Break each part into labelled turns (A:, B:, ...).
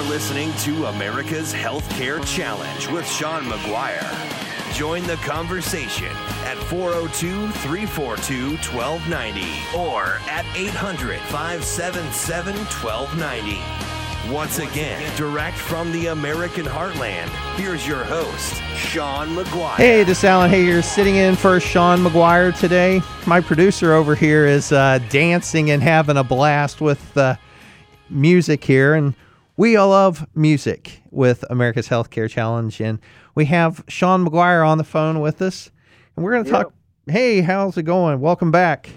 A: are listening to America's Healthcare Challenge with Sean McGuire. Join the conversation at 402 342 1290 or at 800 577 1290. Once again, direct from the American heartland, here's your host, Sean McGuire.
B: Hey, this is Alan Hager sitting in for Sean McGuire today. My producer over here is uh, dancing and having a blast with uh, music here, and we all love music with America's Healthcare Challenge. And we have Sean McGuire on the phone with us, and we're going to talk. Hey, how's it going? Welcome back.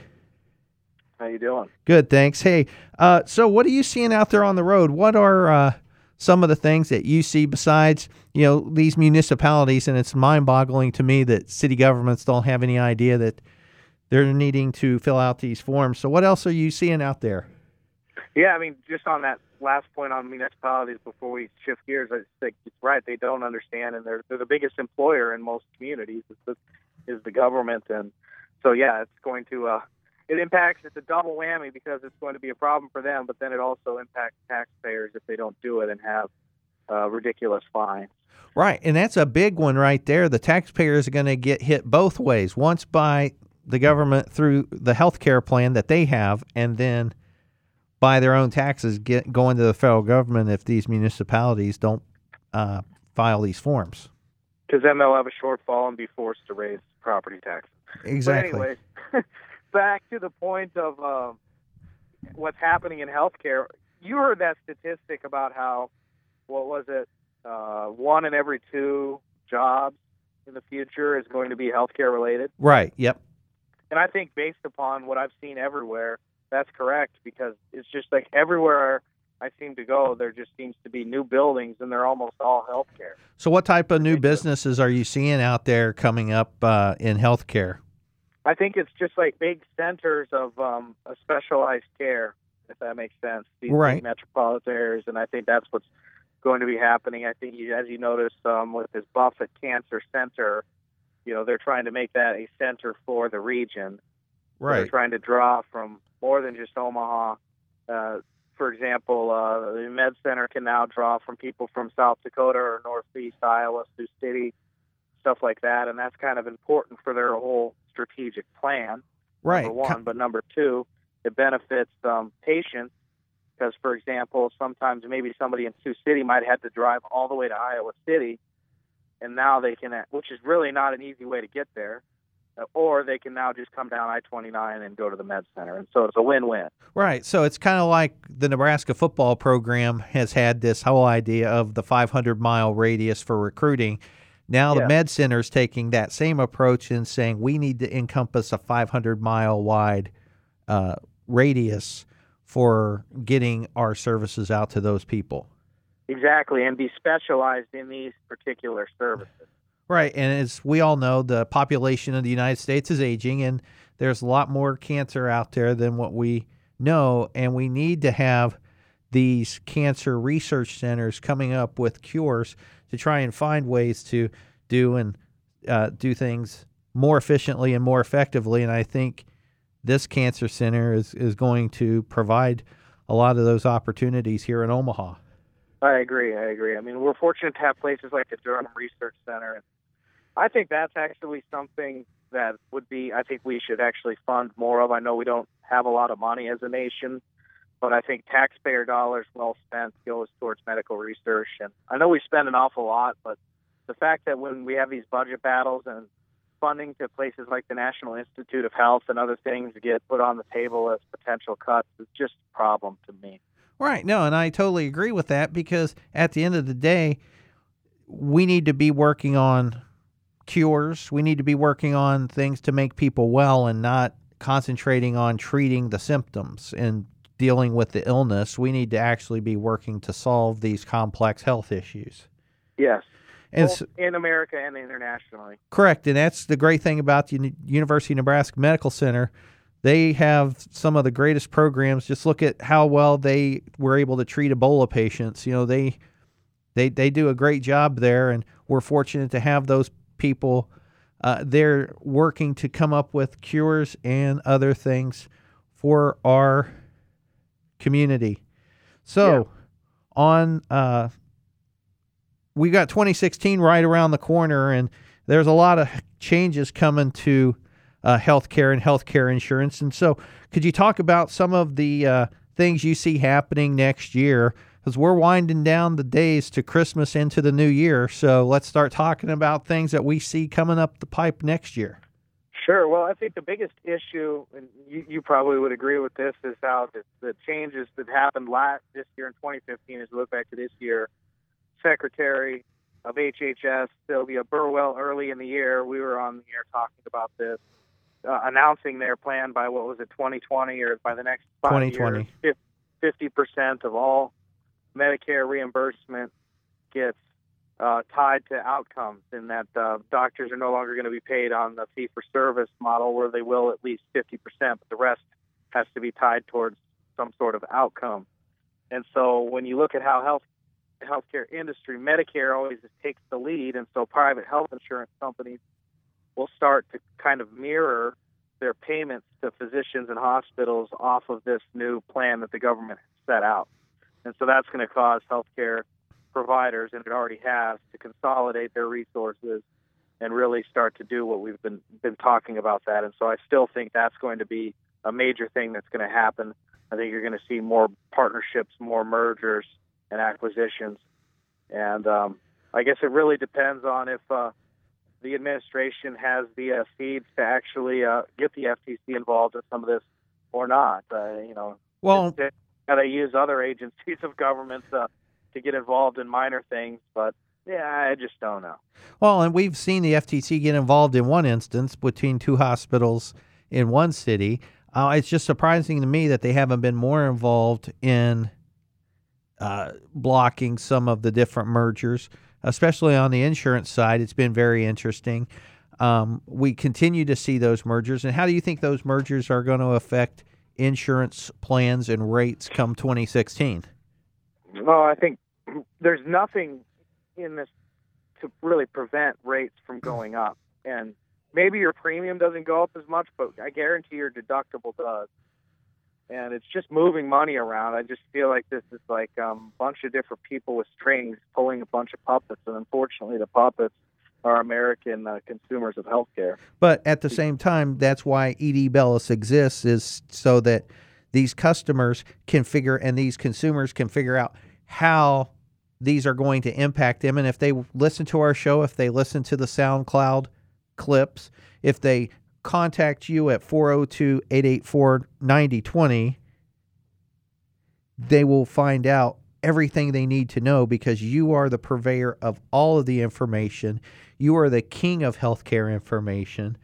C: How you doing?
B: Good, thanks. Hey, uh, so what are you seeing out there on the road? What are uh, some of the things that you see besides you know these municipalities? And it's mind-boggling to me that city governments don't have any idea that they're needing to fill out these forms. So what else are you seeing out there?
C: Yeah, I mean, just on that last point on municipalities before we shift gears, I think it's right. They don't understand, and they're they're the biggest employer in most communities. Is the is the government, and so yeah, it's going to uh, it impacts. It's a double whammy because it's going to be a problem for them, but then it also impacts taxpayers if they don't do it and have uh, ridiculous fines.
B: Right, and that's a big one right there. The taxpayers are going to get hit both ways. Once by the government through the health care plan that they have, and then by their own taxes get going to the federal government if these municipalities don't uh, file these forms.
C: Because then they'll have a shortfall and be forced to raise property taxes.
B: Exactly.
C: But anyways, back to the point of uh, what's happening in healthcare. You heard that statistic about how, what was it, uh, one in every two jobs in the future is going to be healthcare related.
B: Right. Yep.
C: And I think based upon what I've seen everywhere, that's correct because it's just like everywhere I seem to go, there just seems to be new buildings and they're almost all healthcare.
B: So, what type of new businesses are you seeing out there coming up uh, in healthcare?
C: I think it's just like big centers of um, a specialized care, if that makes sense. These
B: Right.
C: metropolitan areas, and I think that's what's going to be happening. I think, you, as you notice, um, with this Buffett Cancer Center, you know, they're trying to make that a center for the region. Right. They're trying to draw from more than just Omaha. Uh, for example, uh, the Med Center can now draw from people from South Dakota or Northeast Iowa, Sioux City, stuff like that, and that's kind of important for their whole strategic plan.
B: Right.
C: Number one, but number two, it benefits um, patients because, for example, sometimes maybe somebody in Sioux City might have to drive all the way to Iowa City, and now they can, which is really not an easy way to get there. Uh, Or they can now just come down I 29 and go to the med center. And so it's a win win.
B: Right. So it's kind of like the Nebraska football program has had this whole idea of the 500 mile radius for recruiting. Now the Med Center is taking that same approach and saying we need to encompass a 500 mile wide uh, radius for getting our services out to those people.
C: Exactly. And be specialized in these particular services.
B: Right. And as we all know, the population of the United States is aging, and there's a lot more cancer out there than what we know. And we need to have these cancer research centers coming up with cures to try and find ways to do and uh, do things more efficiently and more effectively. And I think this cancer center is, is going to provide a lot of those opportunities here in Omaha.
C: I agree. I agree. I mean, we're fortunate to have places like the Durham Research Center, and I think that's actually something that would be. I think we should actually fund more of. I know we don't have a lot of money as a nation, but I think taxpayer dollars well spent goes towards medical research. And I know we spend an awful lot, but the fact that when we have these budget battles and funding to places like the National Institute of Health and other things get put on the table as potential cuts is just a problem to me.
B: Right. No, and I totally agree with that because at the end of the day, we need to be working on cures. We need to be working on things to make people well and not concentrating on treating the symptoms and dealing with the illness. We need to actually be working to solve these complex health issues.
C: Yes.
B: And
C: in America and internationally.
B: Correct, and that's the great thing about the University of Nebraska Medical Center. They have some of the greatest programs. Just look at how well they were able to treat Ebola patients. You know, they they they do a great job there, and we're fortunate to have those people. Uh, they're working to come up with cures and other things for our community. So, on. Uh, we got 2016 right around the corner, and there's a lot of changes coming to uh, healthcare and healthcare insurance. And so, could you talk about some of the uh, things you see happening next year? Because we're winding down the days to Christmas into the new year. So let's start talking about things that we see coming up the pipe next year.
C: Sure. Well, I think the biggest issue, and you, you probably would agree with this, is how the, the changes that happened last this year in 2015. As we look back to this year, Secretary of HHS Sylvia Burwell, early in the year, we were on the air talking about this, uh, announcing their plan by what was it, 2020 or by the next five
B: 2020.
C: years, 50 percent of all Medicare reimbursement gets uh, tied to outcomes, in that uh, doctors are no longer going to be paid on the fee for service model, where they will at least 50%, but the rest has to be tied towards some sort of outcome. And so when you look at how health healthcare industry, Medicare always takes the lead, and so private health insurance companies will start to kind of mirror their payments to physicians and hospitals off of this new plan that the government set out. And so that's going to cause healthcare providers, and it already has, to consolidate their resources and really start to do what we've been been talking about that. And so I still think that's going to be a major thing that's going to happen. I think you're going to see more partnerships, more mergers and acquisitions, and um, I guess it really depends on if uh, the administration has the uh, seeds to actually uh, get the FTC involved in some of this or not. Uh, you know,
B: Well,
C: got to use other agencies of government uh, to get involved in minor things, but yeah, I just don't know.
B: Well, and we've seen the FTC get involved in one instance between two hospitals in one city. Uh, it's just surprising to me that they haven't been more involved in uh, blocking some of the different mergers, especially on the insurance side. It's been very interesting. Um, we continue to see those mergers. And how do you think those mergers are going to affect insurance plans and rates come 2016?
C: Well, I think there's nothing in this to really prevent rates from going up. And maybe your premium doesn't go up as much, but I guarantee your deductible does. And it's just moving money around. I just feel like this is like a um, bunch of different people with strings pulling a bunch of puppets, and unfortunately, the puppets are American uh, consumers of healthcare.
B: But at the same time, that's why ED Bellis exists, is so that these customers can figure and these consumers can figure out how these are going to impact them. And if they listen to our show, if they listen to the SoundCloud clips, if they contact you at 402 884 9020, they will find out everything they need to know because you are the purveyor of all of the information. You are the king of healthcare information.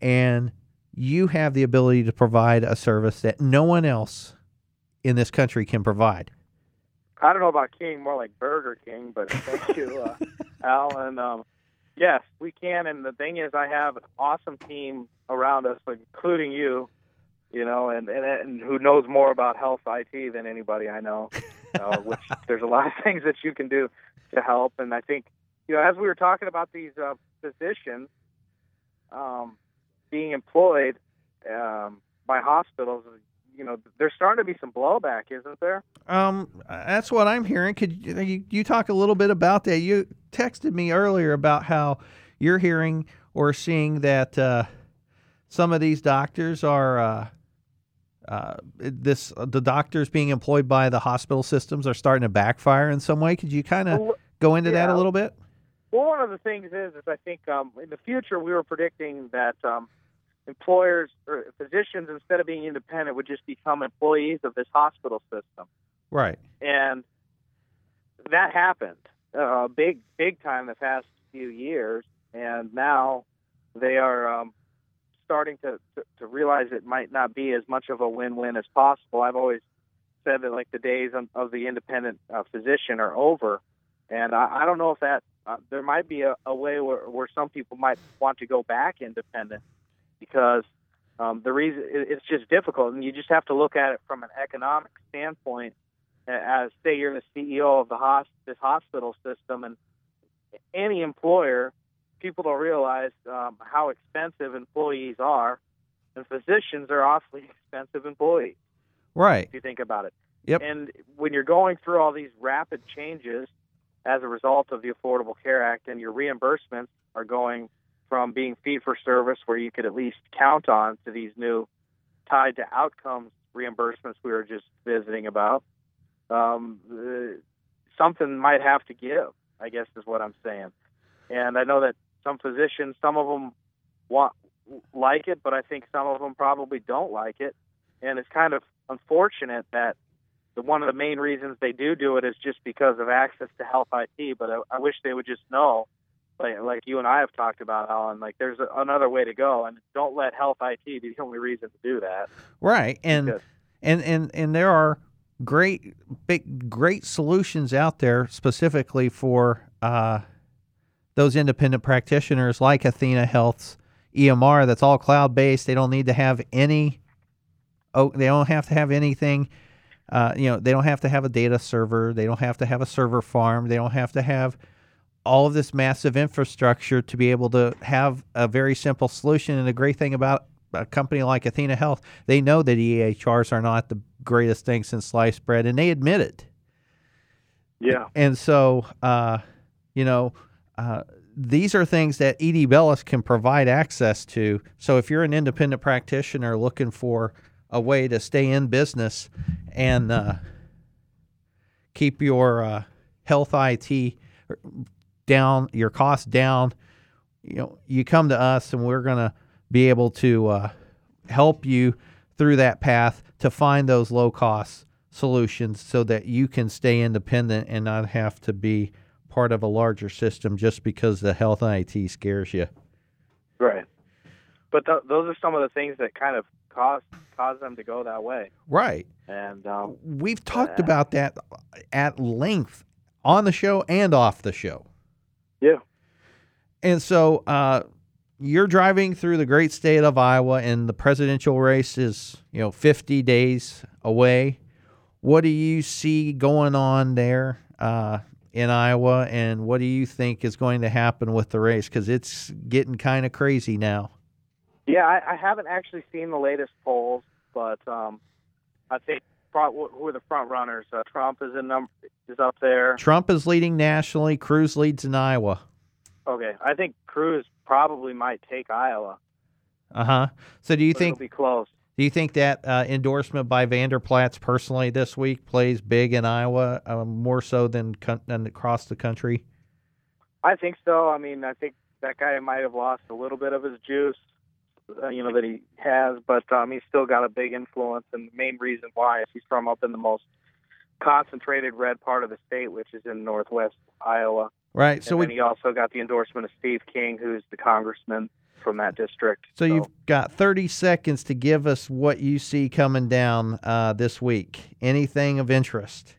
B: And you have the ability to provide a service that no one else in this country can provide.
C: I don't know about King, more like Burger King, but thank you, uh, Al. And um, yes, we can. And the thing is, I have an awesome team around us, including you. You know, and, and and who knows more about health IT than anybody I know. Uh, which there's a lot of things that you can do to help. And I think, you know, as we were talking about these uh, physicians um, being employed um, by hospitals, you know, there's starting to be some blowback, isn't there?
B: Um, that's what I'm hearing. Could you, you talk a little bit about that? You texted me earlier about how you're hearing or seeing that uh, some of these doctors are uh, uh, this the doctors being employed by the hospital systems are starting to backfire in some way. Could you kind of
C: Well,
B: go into
C: yeah.
B: that a little bit?
C: Well, one of the things is, is I think um, in the future we were predicting that um, employers or physicians, instead of being independent, would just become employees of this hospital system,
B: Right.
C: and that happened uh, big, big time the past few years, and now they are um, starting to, to to realize it might not be as much of a win-win as possible. I've always said that like the days of, the independent uh, physician are over, and I, I don't know if that uh, there might be a, a way where, where some people might want to go back independent because um, the reason it, it's just difficult, and you just have to look at it from an economic standpoint. As say you're the CEO of the hos- this hospital system, and any employer, people don't realize um, how expensive employees are, and physicians are awfully expensive employees
B: Right.
C: if you think about it.
B: Yep.
C: And when you're going through all these rapid changes as a result of the Affordable Care Act, and your reimbursements are going from being fee for service, where you could at least count on, to these new tied to outcomes reimbursements we were just visiting about. Um, uh, something might have to give, I guess, is what I'm saying. And I know that some physicians, some of them want like it, but I think some of them probably don't like it. And it's kind of unfortunate that the one of the main reasons they do do it is just because of access to health IT. But I, I wish they would just know, like like you and I have talked about, Alan. Like there's a, another way to go, and don't let health IT be the only reason to do that.
B: Right, and
C: Because-
B: and and and there are great big great solutions out there specifically for uh, those independent practitioners like Athena Health's EMR that's all cloud based. They don't need to have any oh they don't have to have anything uh, you know they don't have to have a data server. They don't have to have a server farm. They don't have to have all of this massive infrastructure to be able to have a very simple solution. And the great thing about a company like Athena Health, they know that EHRs are not the greatest thing since sliced bread, and they admit it.
C: Yeah.
B: And so, uh, you know, these are things that ED Bellis can provide access to. So if you're an independent practitioner looking for a way to stay in business and uh, keep your uh, health IT down, your costs down, you know, you come to us and we're going to be able to uh, help you through that path to find those low cost solutions so that you can stay independent and not have to be part of a larger system just because the health IT scares you.
C: Right. But th- those are some of the things that kind of cause cause them to go that way.
B: Right.
C: And um,
B: We've talked
C: Yeah.
B: about that at length on the show and off the show.
C: yeah,
B: And so uh, you're driving through the great state of Iowa, and the presidential race is, you know, 50 days away. What do you see going on there uh, in Iowa, and what do you think is going to happen with the race? Because it's getting kind of crazy now.
C: yeah. I, I haven't actually seen the latest polls, but um, I think who are the front runners? Uh, Trump is in num- is up there.
B: Trump is leading nationally. Cruz leads in Iowa.
C: Okay, I think Cruz probably might take Iowa.
B: Uh huh. So do you
C: but
B: think
C: it'll be close?
B: Do you think that uh, endorsement by Vander Plaats personally this week plays big in Iowa, uh, more so than, con- than across the country?
C: I think so. I mean, I think that guy might have lost a little bit of his juice, uh, you know, that he has, but um, he's still got a big influence. And the main reason why is he's from up in the most concentrated red part of the state, which is in northwest Iowa.
B: Right. So
C: and
B: we
C: he also got the endorsement of Steve King, who's the congressman from that district.
B: so you've got 30 seconds to give us what you see coming down uh, this week. Anything of interest?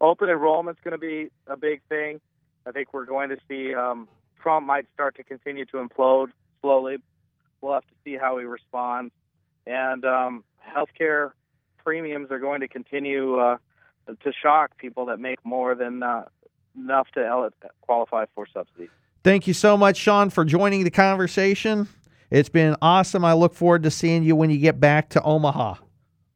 C: open enrollment's going to be a big thing. I think we're going to see um, Trump might start to continue to implode slowly. We'll have to see how he responds. And um, healthcare premiums are going to continue uh, to shock people that make more than uh, enough to qualify for subsidies.
B: Thank you so much, Sean, for joining the conversation. It's been awesome. I look forward to seeing you when you get back to Omaha.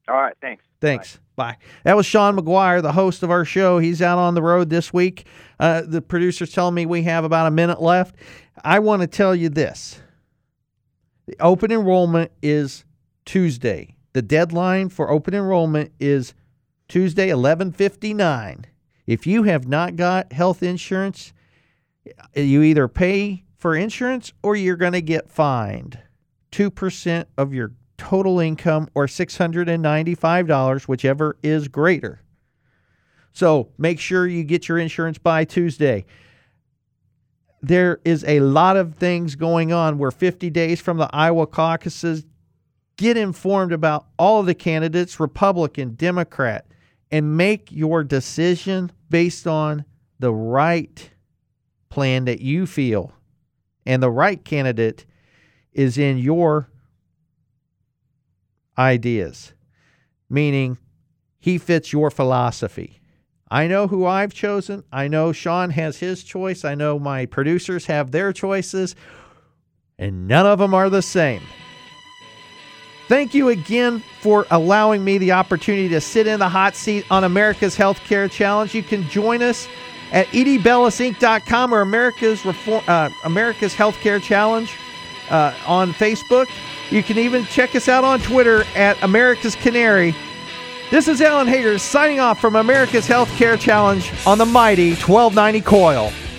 C: All right, thanks.
B: Thanks. Bye. That was Sean McGuire, the host of our show. He's out on the road this week. Uh, the producer's telling me we have about a minute left. I want to tell you this the open enrollment is Tuesday. The deadline for open enrollment is Tuesday, 1159. If you have not got health insurance, Uh, you either pay for insurance or you're going to get fined 2% of your total income or $695, whichever is greater. So make sure you get your insurance by Tuesday. There is a lot of things going on. We're 50 days from the Iowa caucuses. Get informed about all of the candidates, Republican, Democrat, and make your decision based on the right plan that you feel and the right candidate is in your ideas, meaning he fits your philosophy. I know who I've chosen. I know Sean has his choice. I know my producers have their choices, and none of them are the same. Thank you again for allowing me the opportunity to sit in the hot seat on America's Healthcare Challenge. You can join us at edbellisinc.com or America's Reform, uh, America's Healthcare Challenge uh, on Facebook. You can even check us out on Twitter at America's Canary. This is Alan Hager signing off from America's Healthcare Challenge on the mighty 1290 KOIL.